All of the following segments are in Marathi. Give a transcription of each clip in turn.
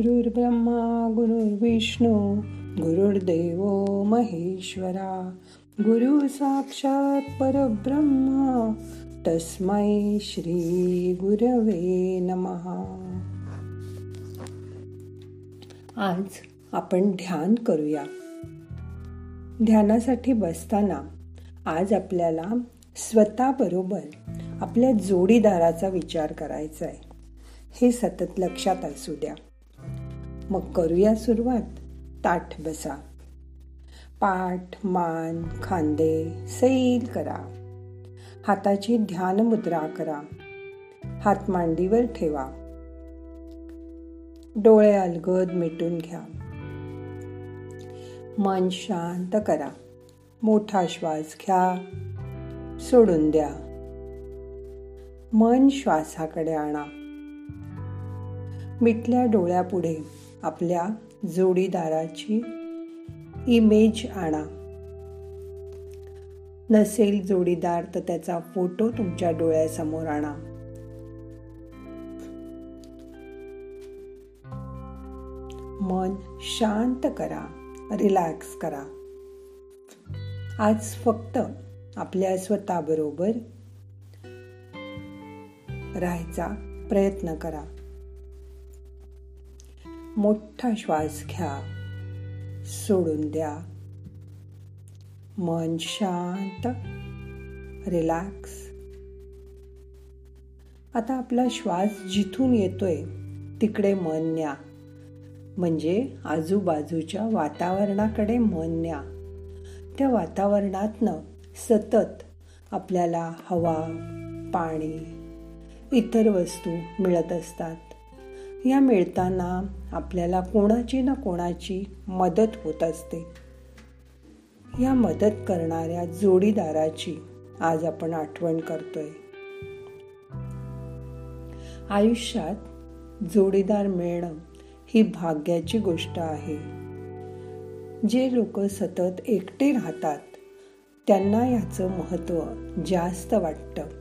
गुरुर्ब्रह्मा गुरुर्विष्णू गुरुर्देव महेश्वरा. गुरु साक्षात परब्रह्मा तस्मै श्री गुरवे नमहा आज आपण ध्यान करूया. ध्यानासाठी बसताना आज आपल्याला स्वतःबरोबर आपल्या जोडीदाराचा विचार करायचा आहे हे सतत लक्षात असू द्या. मग करूया सुरुवात. ताठ बसा. पाठ मान खांदे सैल करा. हाताची ध्यान मुद्रा करा. हात मांडीवर ठेवा. डोळे अलगद मिटून घ्या. मन शांत करा. मोठा श्वास घ्या. सोडून द्या. मन श्वासाकडे आणा. मिटल्या डोळ्यापुढे. आपल्या जोडीदाराची इमेज आणा. नसेल जोडीदार तर त्याचा फोटो तुमच्या डोळ्यासमोर आणा. मन शांत करा रिलॅक्स करा. आज फक्त आपल्या स्वतःबरोबर राहायचा प्रयत्न करा. मोठा श्वास घ्या. सोडून द्या. मन शांत. रिलॅक्स. आता आपला श्वास जिथून येतोय तिकडे मन न्या. म्हणजे आजूबाजूच्या वातावरणाकडे मन न्या. त्या वातावरणातनं सतत आपल्याला हवा पाणी इतर वस्तू मिळत असतात. या मिळताना आपल्याला कोणाची ना कोणाची मदत होत असते. या मदत करणाऱ्या जोडीदाराची आज आपण आठवण करतोय. आयुष्यात जोडीदार मिळणं ही भाग्याची गोष्ट आहे. जे लोक सतत एकटे राहतात त्यांना याचं महत्त्व जास्त वाटतं.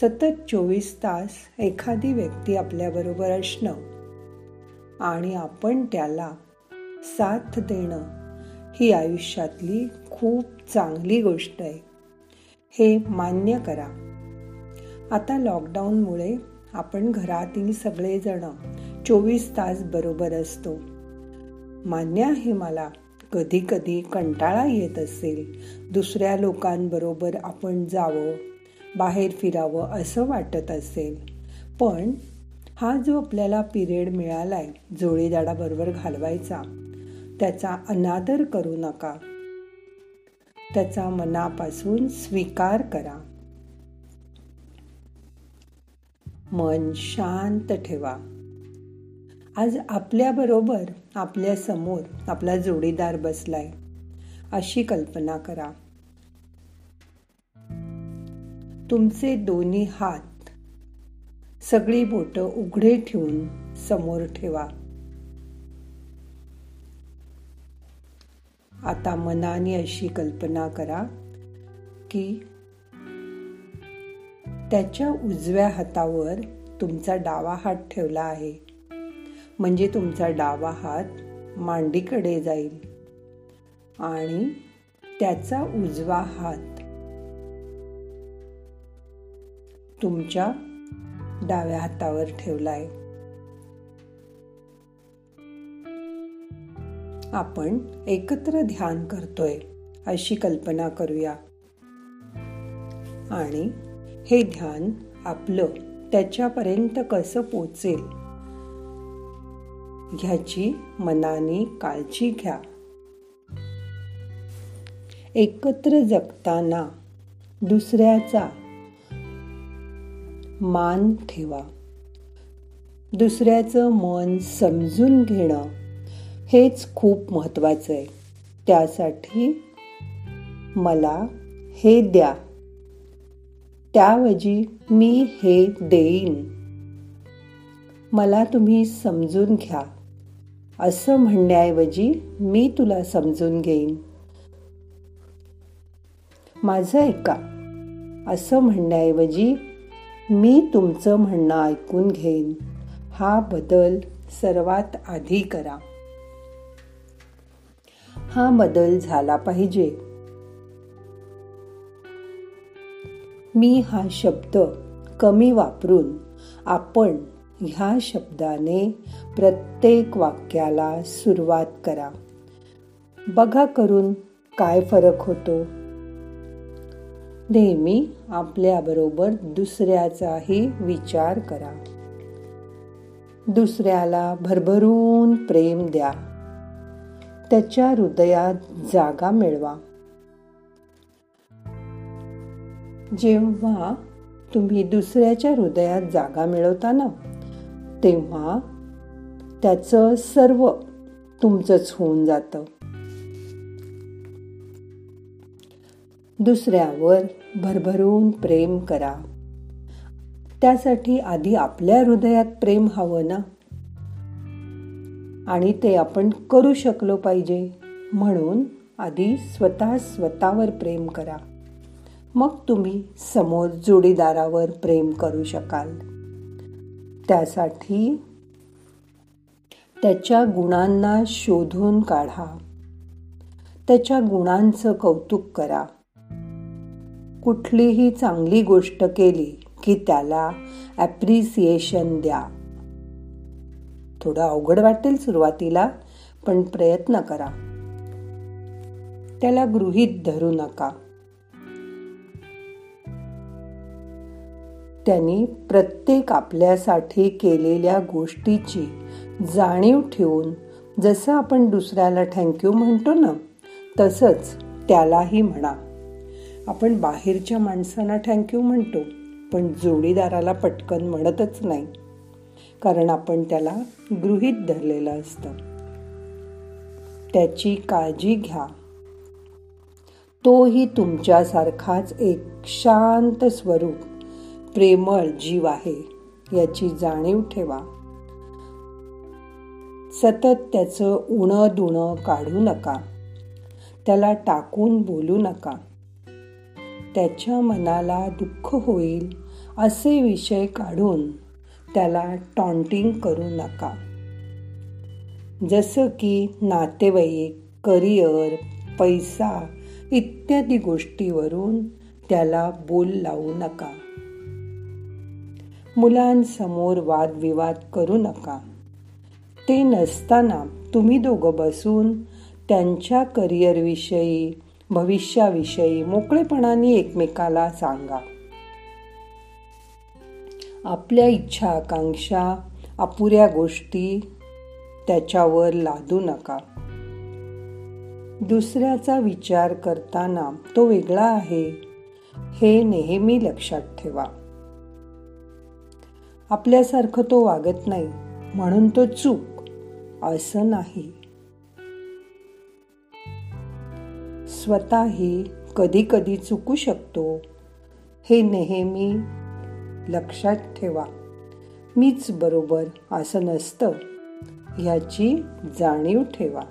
सतत चोवीस तास एखादी व्यक्ती आपल्याबरोबर असणं आणि आपण त्याला साथ देणं ही आयुष्यातली खूप चांगली गोष्ट आहे. हे मान्य करा. आता लॉकडाऊनमुळे आपण घरातील सगळेजण चोवीस तास बरोबर असतो. मान्य आहे मला कधी कधी कंटाळा येत असेल. दुसऱ्या लोकांबरोबर आपण जावं. बाहेर फिरावं असं वाटत असेल. पण हा जो आपल्याला पिरियड मिळालाय जोडीदाराबरोबर घालवायचा त्याचा अनादर करू नका. त्याचा मनापासून स्वीकार करा. मन शांत ठेवा. आज आपल्याबरोबर आपल्यासमोर आपला जोडीदार बसलाय अशी कल्पना करा. तुमचे दोन्ही हात. सगळी बोट उघडे ठेवून समोर ठेवा. आता मनाने अशी कल्पना करा की त्याच्या उजव्या हातावर तुमचा डावा हात ठेवला आहे. म्हणजे तुमचा डावा हात मांडीकडे जाईल आणि त्याचा उजवा हात तुमच्या डाव्या हातावर ठेवलाय. आपण एकत्र ध्यान करतोय अशी कल्पना करूया. आणि हे ध्यान आपलं त्याच्यापर्यंत कसं पोचेल? ह्याची मनाने काळजी घ्या. एकत्र जगताना दुसऱ्याचा मान ठेवा. दुसऱ्याचं मन समजून घेणं हेच खूप महत्त्वाचं आहे. त्यासाठी मला हे द्या. त्याऐवजी मी हे देईन. मला तुम्ही समजून घ्या. असं म्हणण्याऐवजी मी तुला समजून घेईन. माझं ऐका. असं म्हणण्याऐवजी मी तुमचं म्हणणं ऐकून घेईन. हा बदल सर्वात आधी करा. हा बदल झाला पाहिजे. मी हा शब्द कमी वापरून आपण ह्या शब्दाने प्रत्येक वाक्याला सुरुवात करा. बघा करून काय फरक होतो. नेहमी आपल्याबरोबर दुसऱ्याचाही विचार करा. दुसऱ्याला भरभरून प्रेम द्या. त्याच्या हृदयात जागा मिळवा. जेव्हा तुम्ही दुसऱ्याच्या हृदयात जागा मिळवता ना तेव्हा त्याचं सर्व तुमचंच होऊन जातं. दुसऱ्यावर भरभरून प्रेम करा. त्यासाठी आधी आपल्या हृदयात प्रेम हवं ना? आणि ते आपण करू शकलो पाहिजे. म्हणून आधी स्वतः स्वतःवर प्रेम करा. मग तुम्ही समोर जोडीदारावर प्रेम करू शकाल. त्यासाठी त्याच्या गुणांना शोधून काढा. त्याच्या गुणांचं कौतुक करा. कुठलीही चांगली गोष्ट केली की त्याला ॲप्रिसिएशन द्या. थोडं अवघड वाटेल सुरुवातीला पण प्रयत्न करा. त्याला गृहीत धरू नका. त्यांनी प्रत्येक आपल्यासाठी केलेल्या गोष्टीची जाणीव ठेवून जसं आपण दुसऱ्याला थँक्यू म्हणतो ना तसंच त्यालाही म्हणा. आपण बाहेरच्या माणसांना थँक्यू म्हणतो पण जोडीदाराला पटकन म्हणतच नाही. कारण आपण त्याला गृहीत धरलेलं असतं. त्याची काळजी घ्या. तोही तुमच्यासारखाच एक शांत स्वरूप प्रेमळ जीव आहे याची जाणीव ठेवा. सतत त्याचं उणं दुणं काढू नका. त्याला टाकून बोलू नका. त्याच्या मनाला दुःख होईल असे विषय काढून त्याला टॉन्टिंग करू नका. जसं की नातेवाईक करिअर पैसा इत्यादी गोष्टीवरून त्याला बोल लावू नका. मुलांसमोर वादविवाद करू नका. ते नसताना तुम्ही दोघं बसून त्यांच्या करिअरविषयी भविष्याविषयी मोकळेपणाने एकमेकाला सांगा. आपल्या इच्छा आकांक्षा अपुऱ्या गोष्टी त्याच्यावर लादू नका. दुसऱ्याचा विचार करताना तो वेगळा आहे हे नेहमी लक्षात ठेवा. आपल्यासारखं तो वागत नाही म्हणून तो चूक असं नाही. स्वतःही कधी कधी चुकू शकतो. हे नेहमी लक्षात ठेवा. मीच बरोबर असं नसतं. ह्याची जाणीव ठेवा.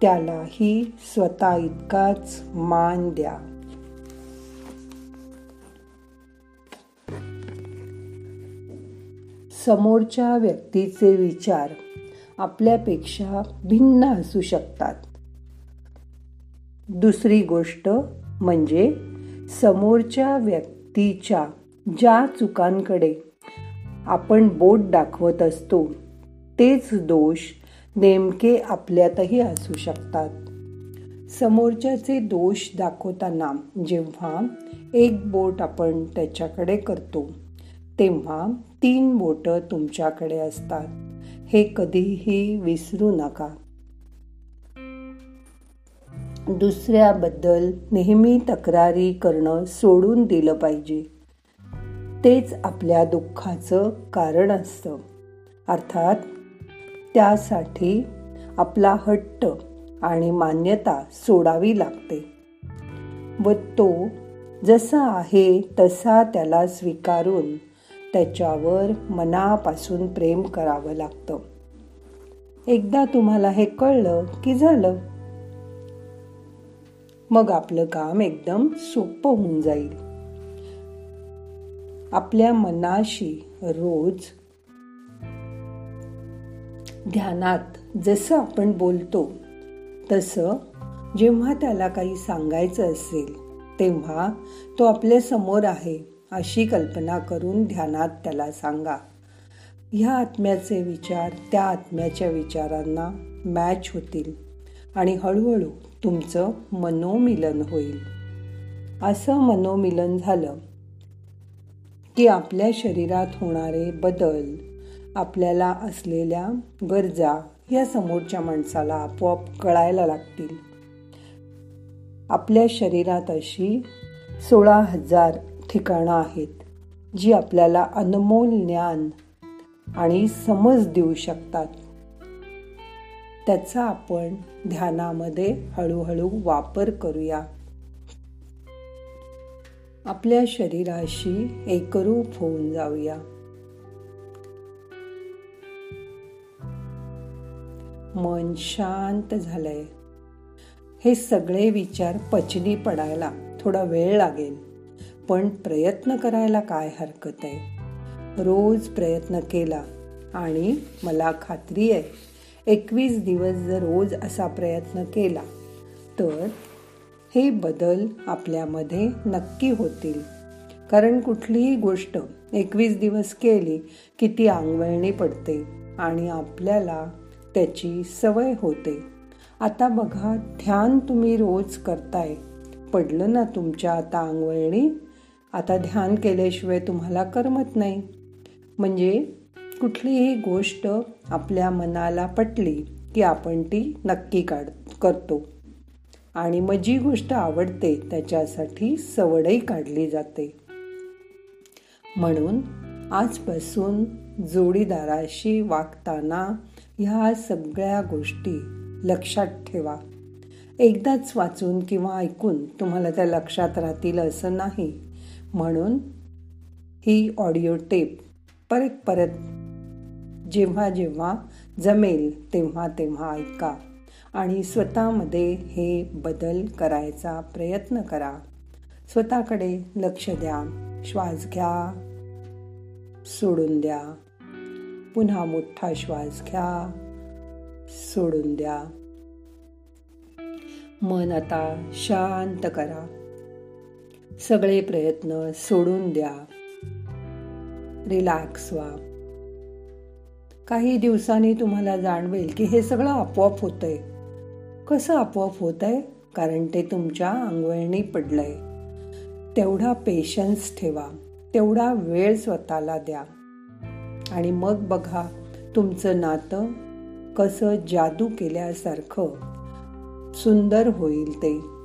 त्यालाही स्वतः इतकाच मान द्या. समोरच्या व्यक्तीचे विचार आपल्यापेक्षा भिन्न असू शकतात. दुसरी गोष्ट म्हणजे समोरच्या व्यक्तीच्या ज्या चुकांकडे आपण बोट दाखवत असतो तेच दोष नेमके आपल्यातही असू शकतात. समोरच्याचे दोष दाखवताना जेव्हा एक बोट आपण त्याच्याकडे करतो तेव्हा तीन बोटं तुमच्याकडे असतात. हे कधीही विसरू नका. दुसऱ्याबद्दल नेहमी तक्रारी करणं सोडून दिलं पाहिजे. तेच आपल्या दुःखाचं कारण असतं. अर्थात त्यासाठी आपला हट्ट आणि मान्यता सोडावी लागते. व तो जसा आहे तसा त्याला स्वीकारून त्याच्यावर मनापासून प्रेम करावं लागतं. एकदा तुम्हाला हे कळलं की झालं. मग आपलं काम एकदम सोपं होऊन जाईल. आपल्या मनाशी रोज ध्यानात जसं आपण बोलतो तसं जेव्हा त्याला काही सांगायचं असेल तेव्हा तो आपल्यासमोर आहे. अशी कल्पना करून ध्यानात त्याला सांगा. ह्या आत्म्याचे विचार त्या आत्म्याच्या विचारांना मॅच होतील आणि हळूहळू तुमचं मनोमिलन होईल. असं मनोमिलन झालं की आपल्या शरीरात होणारे बदल आपल्याला असलेल्या गरजा या समोरच्या माणसाला आपोआप कळायला लागतील. आपल्या शरीरात अशी सोळा हजार ठिकाणं आहेत जी आपल्याला अनमोल ज्ञान आणि समज देऊ शकतात. त्याचा आपण ध्यानामध्ये हळूहळू वापर करूया. आपल्या शरीराशी एकरूप होऊन जाऊया. मन शांत झालंय. हे सगळे विचार पचनी पडायला थोडा वेळ लागेल. पण प्रयत्न करायला काय हरकत आहे? रोज प्रयत्न केला आणि मला खात्री आहे एकवीस दिवस जर रोज असा प्रयत्न केला तर हे बदल आपल्यामध्ये नक्की होतील. कारण कुठलीही गोष्ट एकवीस दिवस केली की ती आंगवळणी पडते आणि आपल्याला त्याची सवय होते. आता बघा ध्यान तुम्ही रोज करताय. पडलं ना तुमच्या आता आंगवळणी? आता ध्यान केल्याशिवाय तुम्हाला करमत नाही. म्हणजे कुठलीही गोष्ट आपल्या मनाला पटली की आपण ती नक्की काढ करतो. आणि मग जी गोष्ट आवडते त्याच्यासाठी सवडही काढली जाते. म्हणून आजपासून जोडीदाराशी वागताना ह्या सगळ्या गोष्टी लक्षात ठेवा. एकदाच वाचून किंवा ऐकून तुम्हाला त्या लक्षात राहतील असं नाही. म्हणून ही ऑडिओ टेप परत परत जेव्हा जेव्हा जमेल तेव्हा तेव्हा ऐका आणि स्वतःमध्ये हे बदल करायचा प्रयत्न करा. स्वतःकडे लक्ष द्या श्वास घ्या सोडून द्या. पुन्हा मोठा श्वास घ्या सोडून द्या. मन आता शांत करा. सगळे प्रयत्न सोडून द्या. रिलॅक्स व्हा. काही दिवसांनी तुम्हाला जाणवेल की हे सगळं आपोआप होतंय. कसं आपोआप होत आहे कारण ते तुमच्या अंगवळणी पडलंय. तेवढा पेशन्स ठेवा. तेवढा वेळ स्वतःला द्या. आणि मग बघा तुमचं नातं कसं जादू केल्यासारखं सुंदर होईल ते.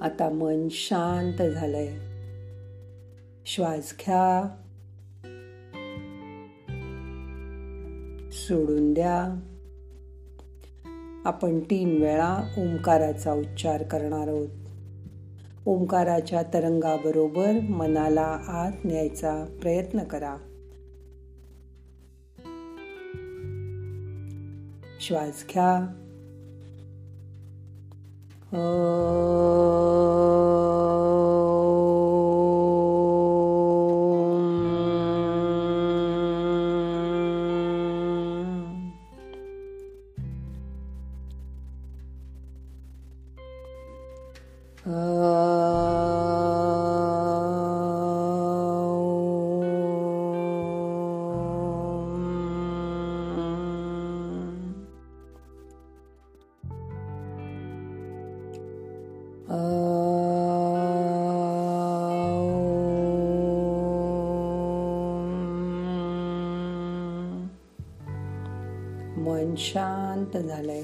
आता मन शांत झालंय. श्वास घ्या सोडून द्या. आपण तीन वेळा ओंकाराचा उच्चार करणार आहोत. ओंकाराच्या तरंगाबरोबर मनाला आत न्यायचा प्रयत्न करा. श्वास घ्या Oh. मन शांत झालंय.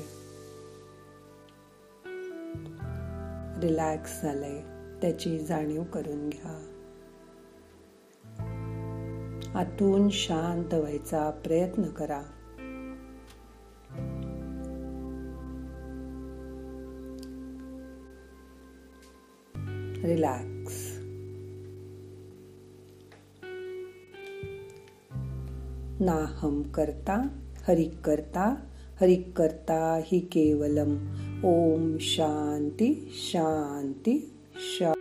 रिलॅक्स झालंय. त्याची जाणीव करून घ्या. आतून शांत व्हायचा प्रयत्न करा. रिलॅक्स ना हम करता हरिक करता हरिक करता हि केवलम। ओम शांती शांती शांती